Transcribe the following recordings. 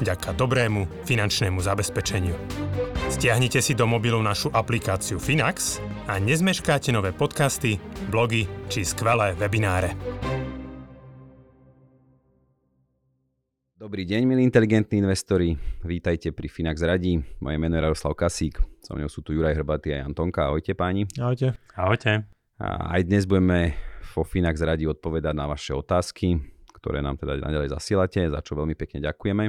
vďaka dobrému finančnému zabezpečeniu. Stiahnite si do mobilu našu aplikáciu Finax a nezmeškáte nové podcasty, blogy či skvelé webináre. Dobrý deň, milí inteligentní investori. Vítajte pri Finax Radí. Moje meno je Radoslav Kasík. So mnou sú tu Juraj Hrbatý a Antonka. Ahojte páni. Ahojte. Ahojte. A aj dnes budeme vo Finax Radí odpovedať na vaše otázky, ktoré nám teda naďalej zasielate, za čo veľmi pekne ďakujeme.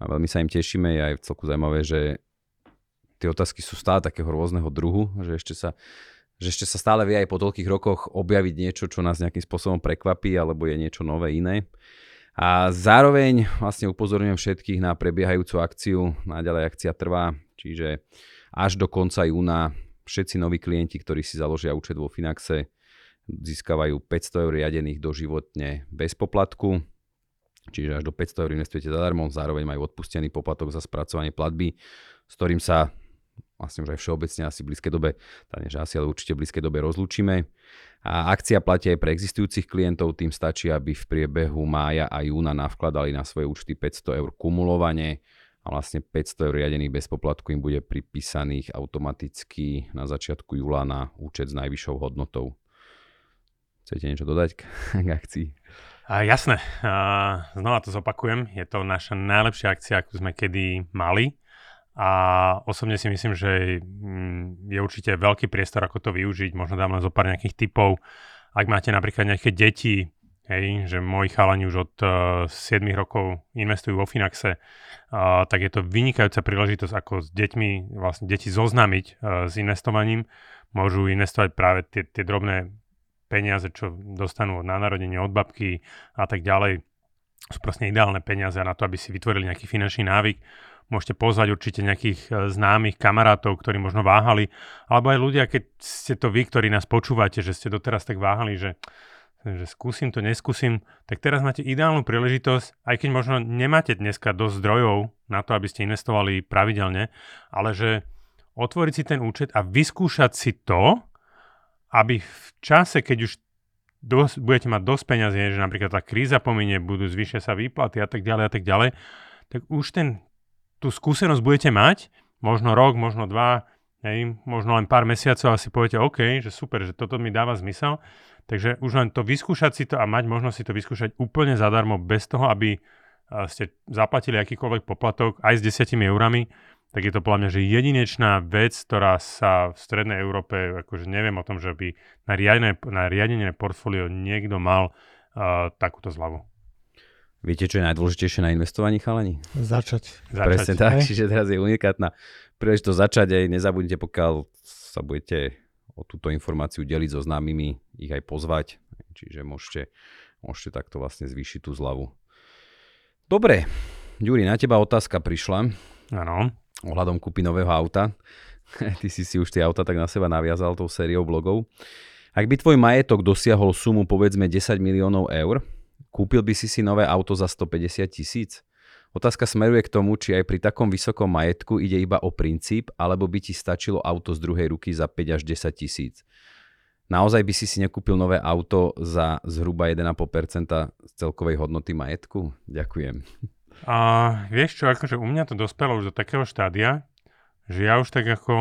A veľmi sa im tešíme. Je aj celku zaujímavé, že tie otázky sú stále takého rôzneho druhu, že ešte sa že ešte sa stále vie aj po toľkých rokoch objaviť niečo, čo nás nejakým spôsobom prekvapí, alebo je niečo nové, iné. A zároveň vlastne upozorňujem všetkých na prebiehajúcu akciu. Naďalej akcia trvá, čiže až do konca júna všetci noví klienti, ktorí si založia účet vo Finaxe, získavajú 500 eur riadených doživotne bez poplatku. Čiže až do 500 eur investujete zadarmo, zároveň majú odpustený poplatok za spracovanie platby, s ktorým sa vlastne už aj všeobecne asi v blízkej dobe, nie, že asi, ale určite v blízkej dobe rozlúčime. A akcia platí aj pre existujúcich klientov, tým stačí, aby v priebehu mája a júna navkladali na svoje účty 500 eur kumulovane a vlastne 500 eur riadených bez poplatku im bude pripísaných automaticky na začiatku júla na účet s najvyššou hodnotou. Chcete niečo dodať k, akcii? A jasné, a znova to zopakujem, je to naša najlepšia akcia, akú sme kedy mali a osobne si myslím, že mm, je určite veľký priestor, ako to využiť. Možno dám len zo pár nejakých typov. Ak máte napríklad nejaké deti, hej, že moji chalani už od uh, 7 rokov investujú vo Finaxe, uh, tak je to vynikajúca príležitosť, ako s deťmi, vlastne deti zoznámiť uh, s investovaním. Môžu investovať práve tie, tie drobné peniaze, čo dostanú od národenia, od babky a tak ďalej. Sú proste ideálne peniaze na to, aby si vytvorili nejaký finančný návyk Môžete pozvať určite nejakých e, známych kamarátov, ktorí možno váhali, alebo aj ľudia, keď ste to vy, ktorí nás počúvate, že ste doteraz tak váhali, že, že skúsim to, neskúsim, tak teraz máte ideálnu príležitosť, aj keď možno nemáte dneska dosť zdrojov na to, aby ste investovali pravidelne, ale že otvoriť si ten účet a vyskúšať si to, aby v čase, keď už dos, budete mať dosť peňazí, že napríklad tá kríza pominie, budú zvyšia sa výplaty a tak ďalej a tak ďalej, tak už ten tú skúsenosť budete mať, možno rok, možno dva, hej, možno len pár mesiacov a si poviete, OK, že super, že toto mi dáva zmysel. Takže už len to vyskúšať si to a mať možnosť si to vyskúšať úplne zadarmo, bez toho, aby ste zaplatili akýkoľvek poplatok aj s desiatimi eurami, tak je to podľa mňa, že jedinečná vec, ktorá sa v strednej Európe, akože neviem o tom, že by na riadené, na riadené portfólio niekto mal uh, takúto zľavu. Viete, čo je najdôležitejšie na investovaní, chalani? Začať. Presne začať, tak, aj? čiže teraz je unikátna príležitosť začať aj nezabudnite, pokiaľ sa budete o túto informáciu deliť so známymi, ich aj pozvať, čiže môžete, môžete takto vlastne zvýšiť tú zľavu. Dobre, Ďuri, na teba otázka prišla. Áno. Ohľadom kúpy nového auta. Ty si si už tie auta tak na seba naviazal tou sériou blogov. Ak by tvoj majetok dosiahol sumu povedzme 10 miliónov eur, Kúpil by si si nové auto za 150 tisíc? Otázka smeruje k tomu, či aj pri takom vysokom majetku ide iba o princíp, alebo by ti stačilo auto z druhej ruky za 5 až 10 tisíc. Naozaj by si si nekúpil nové auto za zhruba 1,5% z celkovej hodnoty majetku? Ďakujem. A vieš čo, akože u mňa to dospelo už do takého štádia, že ja už tak ako...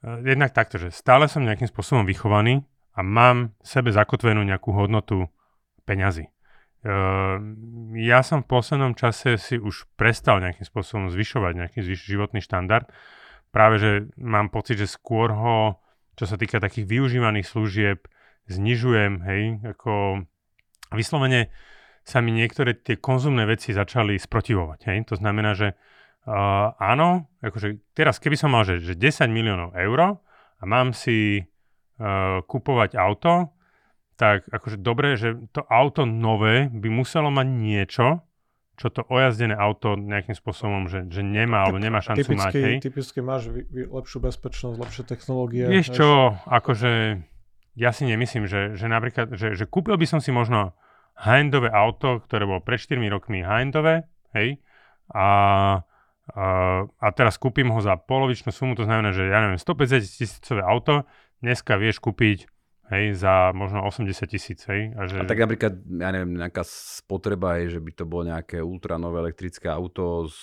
E, jednak takto, že stále som nejakým spôsobom vychovaný a mám sebe zakotvenú nejakú hodnotu peňazí. Ja som v poslednom čase si už prestal nejakým spôsobom zvyšovať nejaký zvyš- životný štandard. Práve, že mám pocit, že skôr ho, čo sa týka takých využívaných služieb, znižujem, hej, ako vyslovene sa mi niektoré tie konzumné veci začali sprotivovať, hej. To znamená, že uh, áno, akože teraz keby som mal, že, že 10 miliónov eur a mám si uh, kupovať auto, tak akože dobre, že to auto nové by muselo mať niečo, čo to ojazdené auto nejakým spôsobom, že, že nemá, alebo nemá šancu typicky, mať. Hej? Typicky máš lepšiu bezpečnosť, lepšie technológie. Vieš čo, akože ja si nemyslím, že, že napríklad, že, že kúpil by som si možno high-endové auto, ktoré bolo pred 4 rokmi high-endové, hej, a, a, a teraz kúpim ho za polovičnú sumu, to znamená, že ja neviem, 150 tisícové auto, dneska vieš kúpiť hej, za možno 80 tisíc, hej. A, že, a tak napríklad, ja neviem, nejaká spotreba je, že by to bolo nejaké ultranové elektrické auto s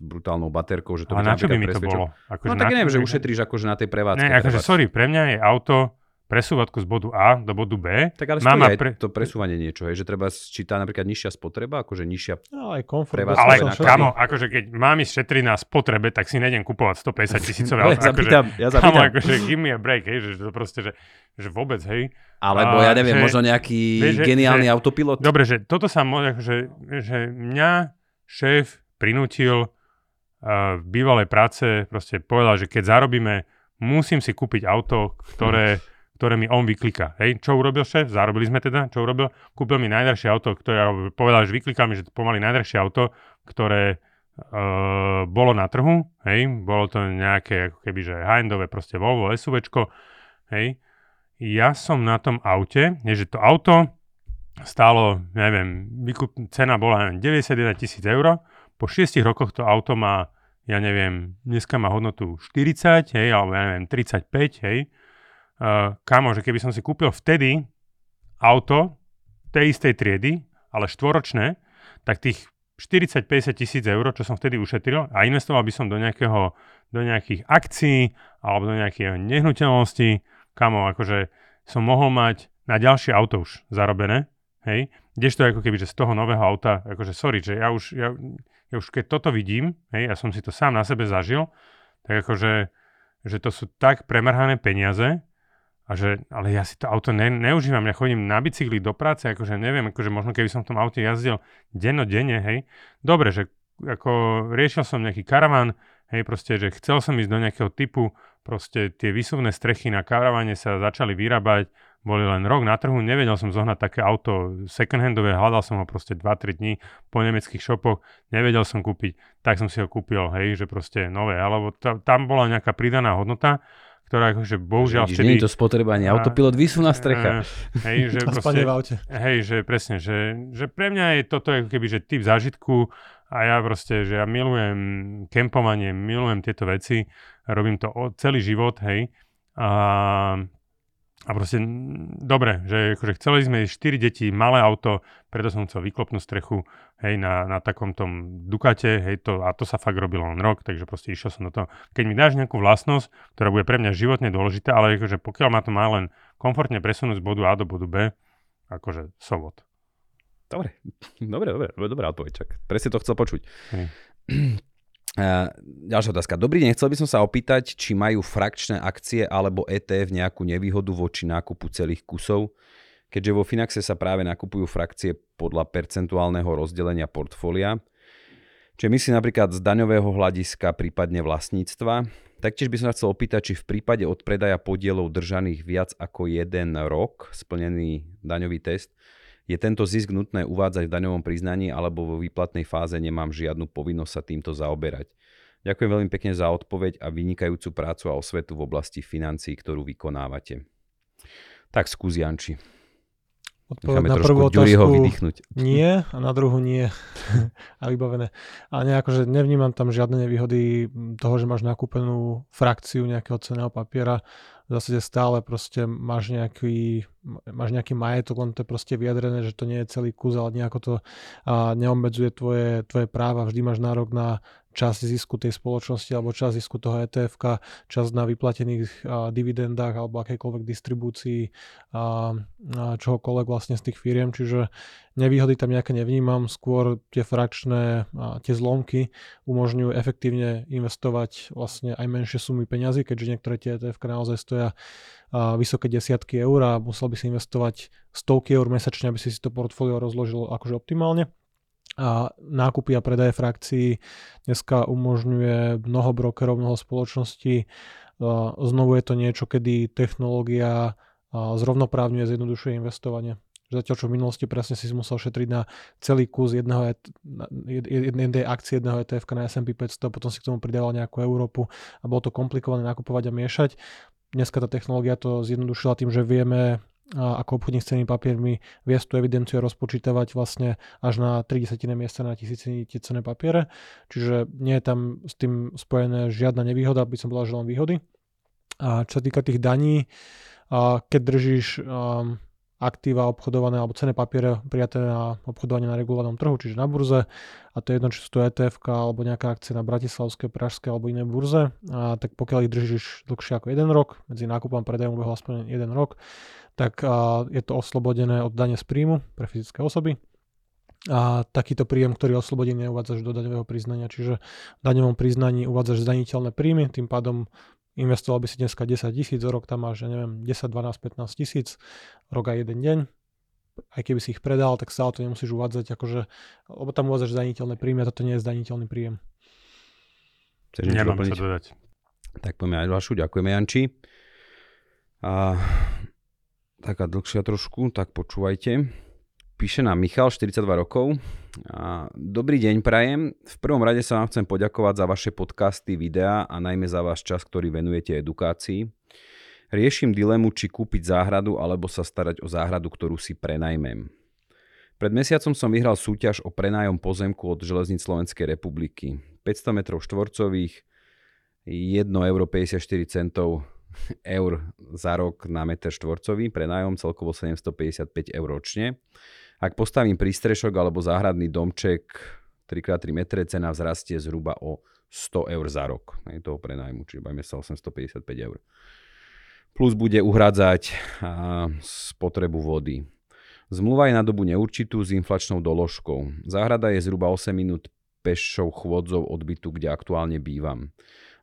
brutálnou baterkou, že to by na čo by mi to bolo? Akože no tak neviem, že ušetríš akože na tej prevádzke. Ne, akože sorry, pre mňa je auto presúvatko z bodu A do bodu B. Tak ale aj pre... to presúvanie niečo, hej, že treba číta napríklad nižšia spotreba, akože nižšia no, aj komfort. Ale kamo, akože keď mám ísť šetriť na spotrebe, tak si nejdem kupovať 150 tisícové auto. ja akože, ja kamo, akože give me a break, hej, že to proste, že, že vôbec, hej. Alebo ja neviem, že, možno nejaký vieš, geniálny že, autopilot. Dobre, že toto sa môže, že, že mňa šéf prinútil uh, v bývalej práce, proste povedal, že keď zarobíme, musím si kúpiť auto, ktoré ktoré mi on vyklika. Hej, čo urobil šéf? Zarobili sme teda, čo urobil? Kúpil mi najdražšie auto, ktoré povedal, že vyklika mi, že to pomaly najdražšie auto, ktoré uh, bolo na trhu, hej, bolo to nejaké, ako keby, že high-endové, proste Volvo SUVčko, hej. Ja som na tom aute, je, že to auto stálo, neviem, vykup, cena bola neviem, 91 tisíc eur, po 6 rokoch to auto má, ja neviem, dneska má hodnotu 40, hej, alebo ja neviem, 35, hej, uh, kamo, že keby som si kúpil vtedy auto tej istej triedy, ale štvoročné, tak tých 40-50 tisíc eur, čo som vtedy ušetril a investoval by som do, nejakého, do nejakých akcií alebo do nejakej nehnuteľnosti, kamo, akože som mohol mať na ďalšie auto už zarobené, hej, kdežto ako keby, že z toho nového auta, akože sorry, že ja už, ja, ja už keď toto vidím, hej, ja som si to sám na sebe zažil, tak akože, že to sú tak premrhané peniaze, a že, ale ja si to auto ne, neužívam, ja chodím na bicykli do práce, akože neviem, akože možno keby som v tom aute jazdil denne, hej. Dobre, že ako riešil som nejaký karavan, hej, proste, že chcel som ísť do nejakého typu, proste tie vysuvné strechy na karavane sa začali vyrábať, boli len rok na trhu, nevedel som zohnať také auto second-handové, hľadal som ho proste 2-3 dní po nemeckých šopoch, nevedel som kúpiť, tak som si ho kúpil, hej, že proste nové, alebo t- tam bola nejaká pridaná hodnota ktorá akože bohužiaľ Vidíš, vtedy... Nie je to spotrebanie, autopilot na strecha. Hej, že proste, v aute. Hej, že presne, že, že pre mňa je toto ako keby, že typ zážitku a ja proste, že ja milujem kempovanie, milujem tieto veci, robím to celý život, hej. A a proste, dobre, že akože chceli sme 4 deti, malé auto, preto som chcel vyklopnúť strechu, hej, na, na takom tom Dukate, hej, to, a to sa fakt robilo len rok, takže proste išiel som do toho. Keď mi dáš nejakú vlastnosť, ktorá bude pre mňa životne dôležitá, ale akože pokiaľ ma to má len komfortne presunúť z bodu A do bodu B, akože sovot. Dobre, dobre, dobre, dobrá odpoveď, čak. Presne to chcel počuť. Hej. Ďalšia otázka. Dobrý deň, chcel by som sa opýtať, či majú frakčné akcie alebo ETF nejakú nevýhodu voči nákupu celých kusov, keďže vo Finaxe sa práve nakupujú frakcie podľa percentuálneho rozdelenia portfólia, čiže myslím napríklad z daňového hľadiska, prípadne vlastníctva. Taktiež by som sa chcel opýtať, či v prípade odpredaja podielov držaných viac ako jeden rok splnený daňový test, je tento zisk nutné uvádzať v daňovom priznaní alebo vo výplatnej fáze nemám žiadnu povinnosť sa týmto zaoberať. Ďakujem veľmi pekne za odpoveď a vynikajúcu prácu a osvetu v oblasti financií, ktorú vykonávate. Tak skús Janči. Odpoveď na prvú otázku vydýchnuť. nie a na druhú nie. a vybavené. A nejako, že nevnímam tam žiadne nevýhody toho, že máš nakúpenú frakciu nejakého ceného papiera v zásade stále proste máš nejaký, máš nejaký majetok, len to je proste vyjadrené, že to nie je celý kus, ale nejako to a neobmedzuje tvoje, tvoje práva, vždy máš nárok na časť zisku tej spoločnosti alebo časť zisku toho etf časť na vyplatených a, dividendách alebo akejkoľvek distribúcii a, a čohokoľvek vlastne z tých firiem, čiže nevýhody tam nejaké nevnímam, skôr tie frakčné a tie zlomky umožňujú efektívne investovať vlastne aj menšie sumy peňazí, keďže niektoré tie etf naozaj stoja a, vysoké desiatky eur a musel by si investovať stovky eur mesačne, aby si si to portfólio rozložil akože optimálne a nákupy a predaje frakcií dneska umožňuje mnoho brokerov, mnoho spoločností. Znovu je to niečo, kedy technológia zrovnoprávňuje zjednodušuje investovanie. Zatiaľ, čo v minulosti presne si musel šetriť na celý kus jedného, jednej akcie jedného ETF na S&P 500, potom si k tomu pridával nejakú Európu a bolo to komplikované nakupovať a miešať. Dneska tá technológia to zjednodušila tým, že vieme ako obchodník s cenými papiermi viesť tú evidenciu a rozpočítavať vlastne až na 30 miesta na tisíci cenné papiere. Čiže nie je tam s tým spojené žiadna nevýhoda, aby som bola že len výhody. A čo sa týka tých daní, keď držíš aktíva obchodované alebo cené papiere prijaté na obchodovanie na regulovanom trhu, čiže na burze a to je jedno, či sú to ETF alebo nejaká akcia na Bratislavskej, Pražskej alebo iné burze, a tak pokiaľ ich držíš dlhšie ako jeden rok, medzi nákupom a predajom behol aspoň jeden rok, tak je to oslobodené od dane z príjmu pre fyzické osoby. A takýto príjem, ktorý je oslobodený, uvádzaš do daňového priznania. Čiže v daňovom priznaní uvádzaš zdaniteľné príjmy, tým pádom investoval by si dneska 10 tisíc, rok tam máš, ja neviem, 10, 12, 15 tisíc, rok a jeden deň. Aj keby si ich predal, tak stále to nemusíš uvádzať, akože, lebo tam uvádzaš zdaniteľné príjmy a toto nie je zdaniteľný príjem. Chceš Nemám čo dodať. Tak poďme aj ďalšiu. Ďakujeme, Janči. A, taká dlhšia trošku, tak počúvajte. Píše nám Michal, 42 rokov. A, dobrý deň, prajem. V prvom rade sa vám chcem poďakovať za vaše podcasty, videá a najmä za váš čas, ktorý venujete edukácii. Riešim dilemu, či kúpiť záhradu alebo sa starať o záhradu, ktorú si prenajmem. Pred mesiacom som vyhral súťaž o prenájom pozemku od Železníc Slovenskej republiky. 500 m štvorcových, 1,54 euro eur za rok na meter štvorcový, prenájom celkovo 755 eur ročne. Ak postavím prístrešok alebo záhradný domček 3x3 metre, cena vzrastie zhruba o 100 eur za rok. Je toho prenajmu, čiže bajme sa 855 eur. Plus bude uhrádzať spotrebu vody. Zmluva je na dobu neurčitú s inflačnou doložkou. Záhrada je zhruba 8 minút pešou chôdzou od bytu, kde aktuálne bývam.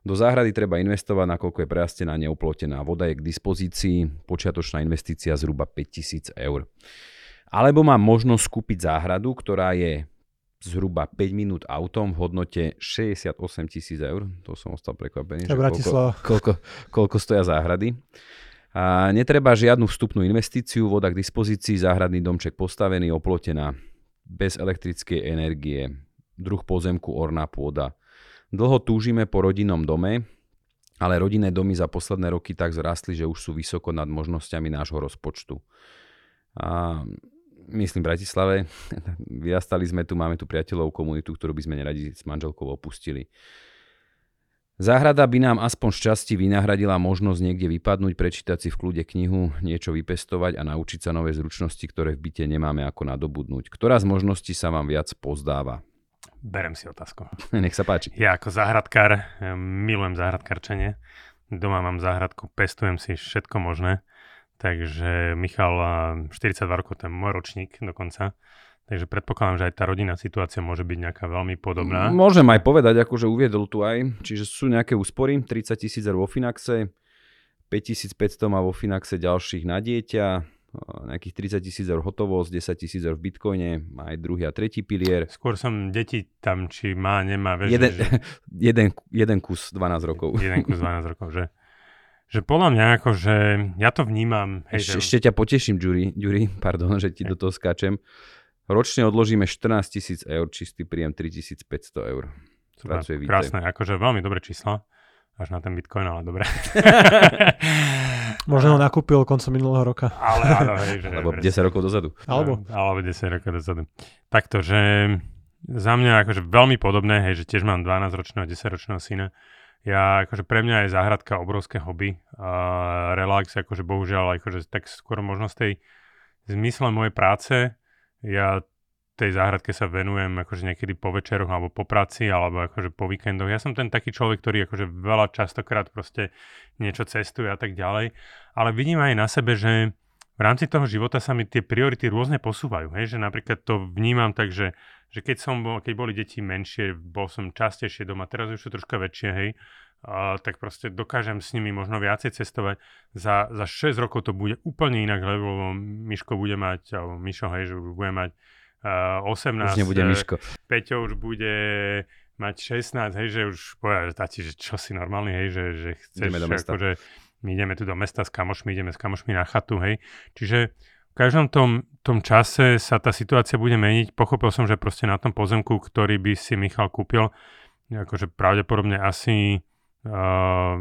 Do záhrady treba investovať, nakoľko je prejastená neuplotená voda je k dispozícii, počiatočná investícia zhruba 5000 eur. Alebo mám možnosť kúpiť záhradu, ktorá je zhruba 5 minút autom v hodnote 68 tisíc eur. To som ostal prekvapený, že koľko, koľko, koľko stoja záhrady. A netreba žiadnu vstupnú investíciu, voda k dispozícii, záhradný domček postavený, oplotená, bez elektrickej energie, druh pozemku, orná pôda. Dlho túžime po rodinnom dome, ale rodinné domy za posledné roky tak zrastli, že už sú vysoko nad možnosťami nášho rozpočtu. A myslím v Bratislave. Vyrastali sme tu, máme tu priateľov, komunitu, ktorú by sme neradi s manželkou opustili. Záhrada by nám aspoň šťastí vynahradila možnosť niekde vypadnúť, prečítať si v kľude knihu, niečo vypestovať a naučiť sa nové zručnosti, ktoré v byte nemáme ako nadobudnúť. Ktorá z možností sa vám viac pozdáva? Berem si otázku. Nech sa páči. Ja ako záhradkár milujem záhradkarčenie. Doma mám záhradku, pestujem si všetko možné. Takže Michal, 42 rokov, ten môj ročník dokonca. Takže predpokladám, že aj tá rodinná situácia môže byť nejaká veľmi podobná. Môžem aj povedať, akože uviedol tu aj, čiže sú nejaké úspory, 30 tisíc vo Finaxe, 5500 má vo Finaxe ďalších na dieťa, nejakých 30 tisíc eur hotovosť, 10 tisíc eur v bitcoine, aj druhý a tretí pilier. Skôr som deti tam, či má, nemá. Vieš, jeden, že... jeden, jeden kus 12 rokov. Jeden kus 12 rokov, že? Že podľa mňa ako, že ja to vnímam. Hej, Eš, že... Ešte ťa poteším, Jury, Jury, pardon, že ti do toho skáčem. Ročne odložíme 14 tisíc eur, čistý príjem 3500 eur. Pracuje Krásne, akože veľmi dobré čísla. Až na ten Bitcoin, ale dobre. Možno ho nakúpil koncom minulého roka. Ale áno, hej, že... Alebo 10 rokov dozadu. Alebo. Alebo 10 rokov dozadu. Takto, že za mňa akože veľmi podobné, hej, že tiež mám 12-ročného, 10-ročného syna ja, akože pre mňa je záhradka obrovské hobby a relax, akože bohužiaľ, akože tak skôr možno z tej zmysle mojej práce, ja tej záhradke sa venujem akože niekedy po večeroch alebo po práci alebo akože po víkendoch. Ja som ten taký človek, ktorý akože veľa častokrát proste niečo cestuje a tak ďalej, ale vidím aj na sebe, že v rámci toho života sa mi tie priority rôzne posúvajú. Hej? Že napríklad to vnímam tak, že, že keď, som bol, keď boli deti menšie, bol som častejšie doma, teraz už sú troška väčšie, hej, a, tak proste dokážem s nimi možno viacej cestovať. Za, za 6 rokov to bude úplne inak, lebo Miško bude mať, alebo Mišo, hej, že bude mať 18. Už nebude Miško. Peťo už bude mať 16, hej, že už povedať, že tati, že čo si normálny, hej, že, že chceš, akože my ideme tu do mesta s kamošmi, ideme s kamošmi na chatu, hej. Čiže každom tom, tom čase sa tá situácia bude meniť. Pochopil som, že proste na tom pozemku, ktorý by si Michal kúpil, akože pravdepodobne asi uh,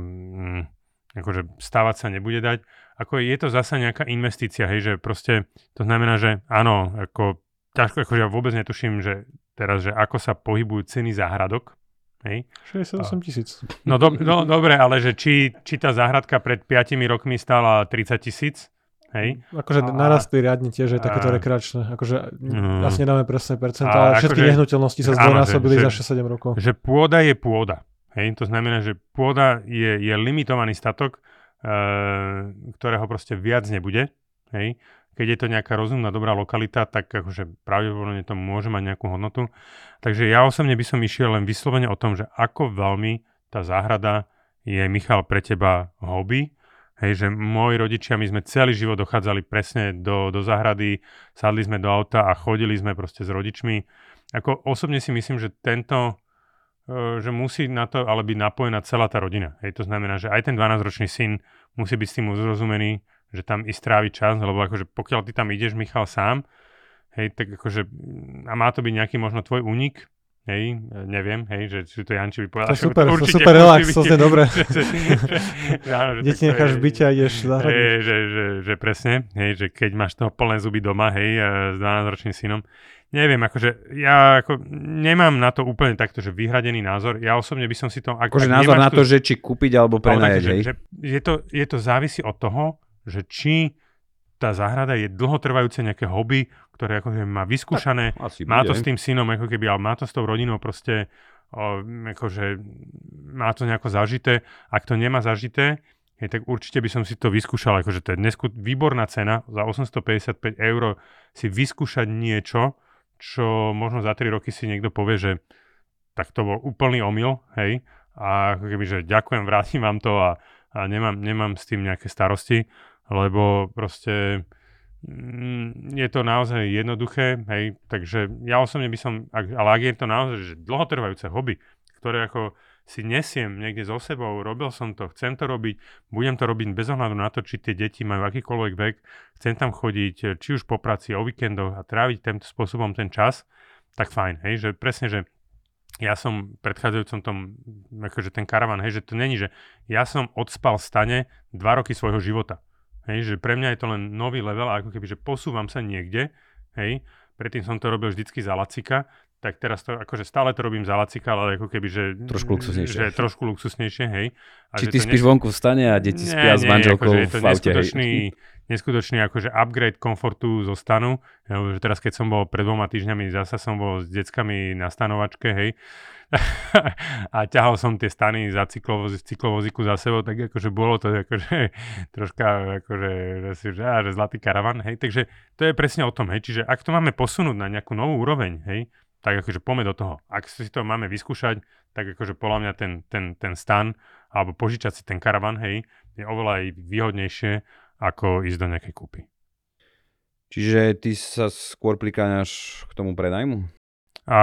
akože stávať sa nebude dať. Ako je to zasa nejaká investícia, hej, že proste to znamená, že áno, ako ťažko, akože ja vôbec netuším, že teraz, že ako sa pohybujú ceny záhradok, hej. 68 tisíc. No, do, no dobre, ale že či, či tá záhradka pred 5 rokmi stála 30 tisíc, Hej. Akože a, narastli riadne tiež aj takéto rekreačné. Akože mm, asi nedáme presné percentá, ale všetky akože, nehnuteľnosti sa zdvojnásobili za 6-7 rokov. Že pôda je pôda. Hej, to znamená, že pôda je, je limitovaný statok, e, ktorého proste viac nebude. Hej. Keď je to nejaká rozumná, dobrá lokalita, tak akože pravdepodobne to môže mať nejakú hodnotu. Takže ja osobne by som išiel len vyslovene o tom, že ako veľmi tá záhrada je, Michal, pre teba hobby, Hej, že moji rodičia, my sme celý život dochádzali presne do, do záhrady, sadli sme do auta a chodili sme proste s rodičmi. Ako osobne si myslím, že tento, e, že musí na to ale byť napojená celá tá rodina. Hej, to znamená, že aj ten 12-ročný syn musí byť s tým uzrozumený, že tam i strávi čas, lebo akože pokiaľ ty tam ideš, Michal, sám, hej, tak akože, a má to byť nejaký možno tvoj únik, Hej, neviem, hej, že či to Janči vypovedal. To je super, to super relax, to je dobré. Deti necháš byť a ideš zahradiť. Hej, že, že, že, presne, hej, že keď máš toho plné zuby doma, hej, s 12-ročným synom. Neviem, akože ja ako nemám na to úplne takto, že vyhradený názor. Ja osobne by som si to... Ako, akože názor na to, že či kúpiť alebo prenajať, hej? Že, že je, to, je to závisí od toho, že či tá záhrada je dlhotrvajúce nejaké hobby, ktoré akože má vyskúšané, tak, má to s tým synom, ako keby, ale má to s tou rodinou proste, o, akože má to nejako zažité. Ak to nemá zažité, je, tak určite by som si to vyskúšal, akože to je dnes výborná cena, za 855 eur si vyskúšať niečo, čo možno za 3 roky si niekto povie, že tak to bol úplný omyl, hej, a ako keby, že ďakujem, vrátim vám to a, a nemám, nemám s tým nejaké starosti lebo proste mm, je to naozaj jednoduché, hej, takže ja osobne by som, ale ak je to naozaj že dlhotrvajúce hobby, ktoré ako si nesiem niekde so sebou, robil som to, chcem to robiť, budem to robiť bez ohľadu na to, či tie deti majú akýkoľvek vek, chcem tam chodiť, či už po práci, o víkendoch a tráviť týmto spôsobom ten čas, tak fajn, hej, že presne, že ja som predchádzajúcom tom, akože ten karavan, hej, že to není, že ja som odspal v stane dva roky svojho života. Hej, že pre mňa je to len nový level a ako keby, že posúvam sa niekde, hej, predtým som to robil vždycky za lacika, tak teraz to, akože stále to robím za lacika, ale ako keby, že... Trošku luxusnejšie. Že trošku luxusnejšie, hej. A Či ty spíš nes... vonku v stane a deti nie, spia nie, s manželkou akože je to v aute, neskutočný, hej. neskutočný akože upgrade komfortu zo stanu. Ja, teraz, keď som bol pred dvoma týždňami, zasa som bol s deckami na stanovačke, hej a ťahal som tie stany za cyklovoz, cyklovozíku za sebou, tak akože bolo to akože troška akože, že, že, že zlatý karavan, hej, takže to je presne o tom, hej, čiže ak to máme posunúť na nejakú novú úroveň, hej, tak akože poďme do toho. Ak si to máme vyskúšať, tak akože podľa mňa ten, ten, ten stan alebo požičať si ten karavan, hej, je oveľa aj výhodnejšie, ako ísť do nejakej kúpy. Čiže ty sa skôr prikláňaš k tomu prenajmu? A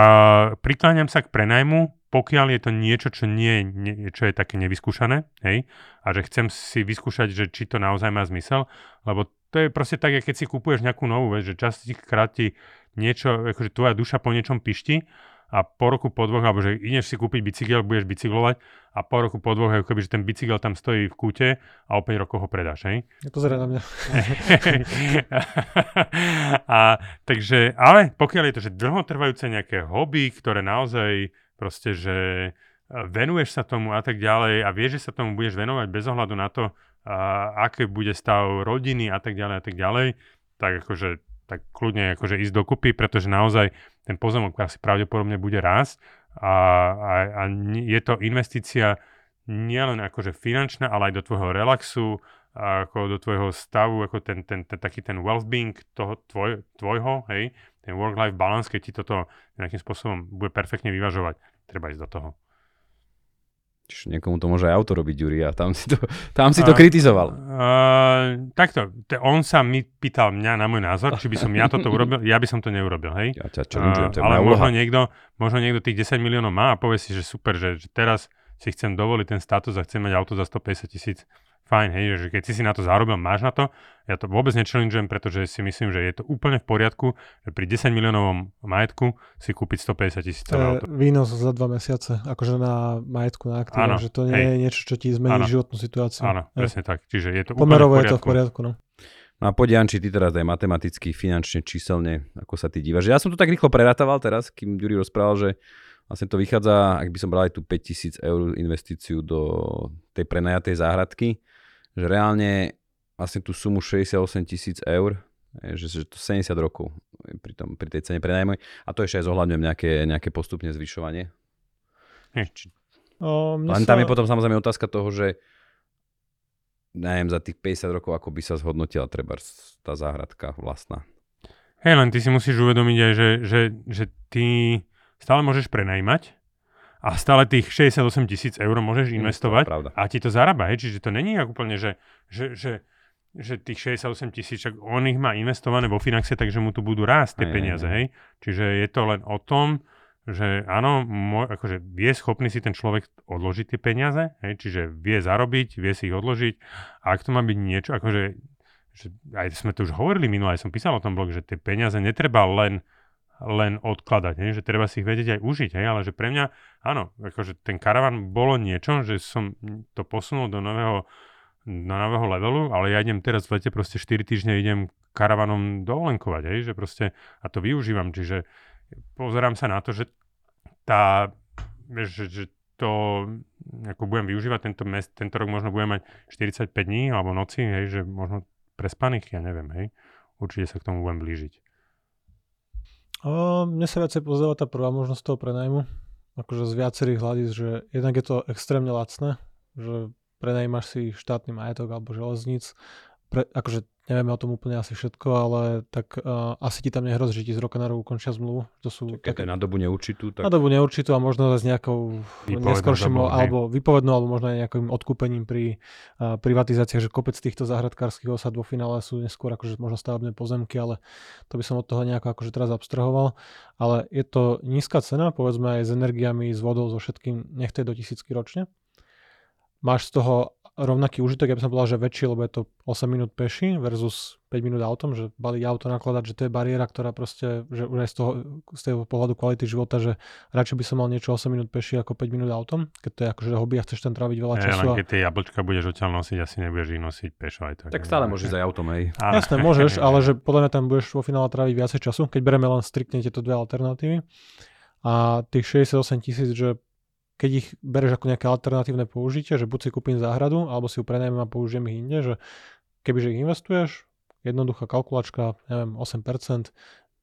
prikláňam sa k prenajmu, pokiaľ je to niečo, čo, nie, nie, čo je také nevyskúšané, hej, a že chcem si vyskúšať, že či to naozaj má zmysel, lebo to je proste tak, keď si kupuješ nejakú novú vec, že častokrát ti niečo, akože tvoja duša po niečom pišti a po roku, po dvoch, alebo že ideš si kúpiť bicykel, budeš bicyklovať a po roku, po dvoch, ako keby, že ten bicykel tam stojí v kúte a o 5 rokov ho predáš, hej? Pozeraj na mňa. a, takže, ale pokiaľ je to, že dlhotrvajúce nejaké hobby, ktoré naozaj proste, že e, venuješ sa tomu a tak ďalej a vieš, že sa tomu budeš venovať bez ohľadu na to, a, bude stav rodiny a tak ďalej a tak ďalej, tak akože tak kľudne akože ísť dokupy, pretože naozaj ten pozemok asi pravdepodobne bude rásť a, a, a je to investícia nielen akože finančná, ale aj do tvojho relaxu, ako do tvojho stavu, ako ten, ten, ten taký ten well-being toho tvoj, tvojho, hej, ten work-life balance, keď ti toto nejakým spôsobom bude perfektne vyvažovať, treba ísť do toho. Čiže niekomu to môže aj auto robiť, Juri, a tam si to, tam si to uh, kritizoval. Uh, takto, te, on sa mi pýtal mňa na môj názor, či by som ja toto urobil, ja by som to neurobil, hej? Ja ťa uh, to je Ale možno niekto, možno niekto tých 10 miliónov má a povie si, že super, že, že teraz si chcem dovoliť ten status a chcem mať auto za 150 tisíc, fajn, hej, že keď si si na to zarobil, máš na to, ja to vôbec nechallengeujem, pretože si myslím, že je to úplne v poriadku, že pri 10 miliónovom majetku si kúpiť 150 tisíc auto. výnos za dva mesiace, akože na majetku, na aktíva, že to nie hej. je niečo, čo ti zmení áno. životnú situáciu. Áno, hej. presne tak. Čiže je to Pomerovo úplne v poriadku. je to v poriadku, no. No a poď Janči, ty teraz aj matematicky, finančne, číselne, ako sa ty dívaš. Ja som to tak rýchlo preratoval teraz, kým Ďuri rozprával, že vlastne to vychádza, ak by som bral aj tú 5000 eur investíciu do tej prenajatej záhradky, že reálne vlastne tú sumu 68 tisíc eur, že, že to 70 rokov pri, tom, pri tej cene prenajmoj. A to ešte aj zohľadňujem nejaké, nejaké postupne zvyšovanie. Hm. Či, o, len tam sa... je potom samozrejme otázka toho, že neviem, za tých 50 rokov, ako by sa zhodnotila treba tá záhradka vlastná. Hej, len ty si musíš uvedomiť aj, že, že, že ty stále môžeš prenajímať a stále tých 68 tisíc eur môžeš mm, investovať a ti to zarába. Hej? Čiže to není úplne, že, že, že, že tých 68 tisíc, on ich má investované vo Finaxe, takže mu tu budú rásť tie aj, peniaze. Aj, aj. Hej? Čiže je to len o tom, že áno, môj, akože vie schopný si ten človek odložiť tie peniaze, hej? čiže vie zarobiť, vie si ich odložiť. A ak to má byť niečo, akože že aj sme to už hovorili minule, aj som písal o tom blog, že tie peniaze netreba len len odkladať, hej? že treba si ich vedieť aj užiť, hej? ale že pre mňa, áno, akože ten karavan bolo niečo, že som to posunul do nového, do nového levelu, ale ja idem teraz v lete proste 4 týždne idem karavanom dovolenkovať, hej? že proste a to využívam, čiže pozerám sa na to, že tá, že, že to ako budem využívať tento, mes, tento rok možno budem mať 45 dní alebo noci, hej, že možno prespaných, ja neviem, hej. Určite sa k tomu budem blížiť. Mne sa viacej pozdáva tá prvá možnosť toho prenajmu. Akože z viacerých hľadíc, že jednak je to extrémne lacné, že prenajímaš si štátny majetok alebo železníc. Pre, akože nevieme o tom úplne asi všetko, ale tak uh, asi ti tam nehrozí, že ti z roka na rok ukončia zmluvu. To sú Keď také, na dobu neurčitú. Tak... Na dobu neurčitú a možno s nejakou neskôrším, alebo vypovednou, alebo možno aj nejakým odkúpením pri uh, privatizáciách, že kopec týchto záhradkárskych osad vo finále sú neskôr akože možno stavebné pozemky, ale to by som od toho nejako akože teraz abstrahoval. Ale je to nízka cena, povedzme aj s energiami, s vodou, so všetkým, nech to je do tisícky ročne. Máš z toho rovnaký užitok, ja by som povedal, že väčší, lebo je to 8 minút peši versus 5 minút autom, že baliť auto nakladať, že to je bariéra, ktorá proste, že už aj z toho, z toho pohľadu kvality života, že radšej by som mal niečo 8 minút peši ako 5 minút autom, keď to je akože hobby a chceš tam tráviť veľa času. Ja, len keď tie jablčka budeš odtiaľ nosiť, asi nebudeš ich nosiť pešo aj tak. Tak stále môžeš aj autom, aj. Jasné, môžeš, ale že podľa mňa tam budeš vo finále tráviť viacej času, keď bereme len striktne tieto dve alternatívy. A tých 68 tisíc, že keď ich bereš ako nejaké alternatívne použitie, že buď si kúpim záhradu, alebo si ju prenajmem a použijem ich inde, že kebyže ich investuješ, jednoduchá kalkulačka, neviem, 8%,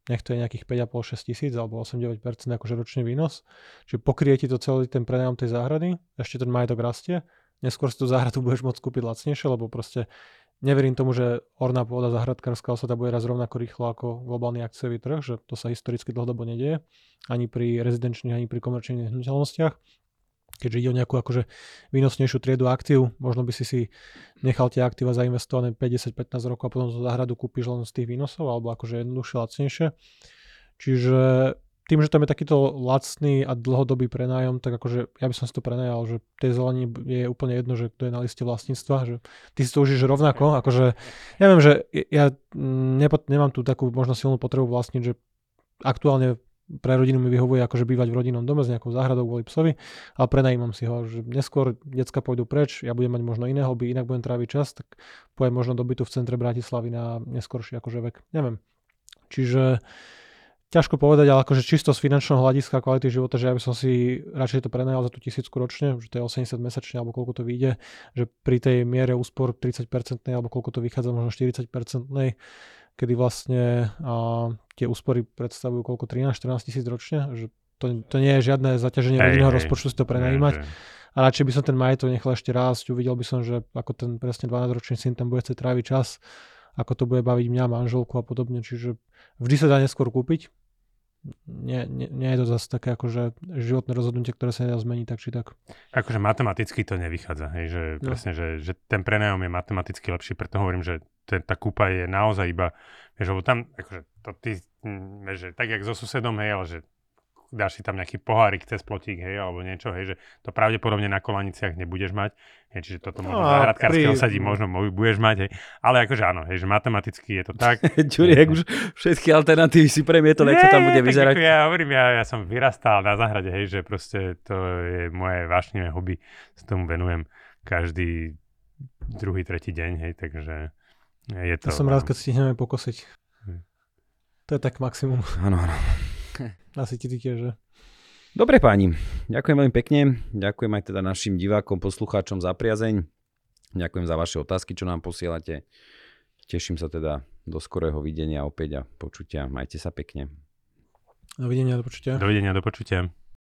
nech to je nejakých 5,5-6 tisíc alebo 8-9% akože ročný výnos. Čiže pokrie ti to celý ten prenajom tej záhrady, ešte ten majetok rastie, neskôr si tú záhradu budeš môcť kúpiť lacnejšie, lebo proste neverím tomu, že orná pôda záhradkárska osada bude raz rovnako rýchlo ako globálny akciový trh, že to sa historicky dlhodobo nedieje, ani pri rezidenčných, ani pri komerčných nehnuteľnostiach keďže ide o nejakú akože výnosnejšiu triedu aktív, možno by si si nechal tie aktíva zainvestované 50-15 rokov a potom tú záhradu kúpiš len z tých výnosov, alebo akože jednoduchšie, lacnejšie. Čiže tým, že tam je takýto lacný a dlhodobý prenájom, tak akože ja by som si to prenajal, že tej zelení je úplne jedno, že kto je na liste vlastníctva, že ty si to užíš rovnako, akože ja viem, že ja nepo, nemám tu takú možno silnú potrebu vlastniť, že aktuálne pre rodinu mi vyhovuje akože bývať v rodinnom dome s nejakou záhradou kvôli psovi, ale prenajímam si ho, že neskôr decka pôjdu preč, ja budem mať možno iné hobby, inak budem tráviť čas, tak pojem možno do bytu v centre Bratislavy na neskôrší akože vek, neviem. Čiže ťažko povedať, ale akože čisto z finančného hľadiska kvality života, že ja by som si radšej to prenajal za tú tisícku ročne, že to je 80 mesačne alebo koľko to vyjde, že pri tej miere úspor 30% alebo koľko to vychádza, možno 40% kedy vlastne a, tie úspory predstavujú koľko 13-14 tisíc ročne, že to, to nie je žiadne zaťaženie hey, rodinného hey, rozpočtu si to prenajímať. A radšej by som ten majetok nechal ešte rásť, uvidel by som, že ako ten presne 12-ročný syn tam bude chcieť tráviť čas, ako to bude baviť mňa, manželku a podobne. Čiže vždy sa dá neskôr kúpiť, nie, nie, nie je to zase také akože životné rozhodnutie, ktoré sa nedá zmeniť tak či tak. Akože matematicky to nevychádza, hej, že no. presne, že, že ten prenajom je matematicky lepší, preto hovorím, že ten, tá kúpa je naozaj iba, vieš, lebo tam, akože to ty, vieš, že tak jak so susedom, hej, ale že dáš si tam nejaký pohárik cez plotík, hej, alebo niečo, hej, že to pravdepodobne na kolaniciach nebudeš mať, hej, čiže toto možno no, záhradkárske pri... osadí možno budeš mať, hej, ale akože áno, hej, že matematicky je to tak. Ďuriek už všetky alternatívy si premietol, ako tam bude vyzerať. Ja hovorím, ja, ja som vyrastal na záhrade, hej, že proste to je moje vášnivé hobby, sa tomu venujem každý druhý, tretí deň, hej, takže je to... Ja som rád, keď stihneme pokosiť. Hm. To je tak maximum. Áno, áno. Asi ti tiež, že? Dobre páni, ďakujem veľmi pekne. Ďakujem aj teda našim divákom, poslucháčom za priazeň. Ďakujem za vaše otázky, čo nám posielate. Teším sa teda do skorého videnia opäť a počutia. Majte sa pekne. Dovidenia, do počutia. Dovidenia, do počutia.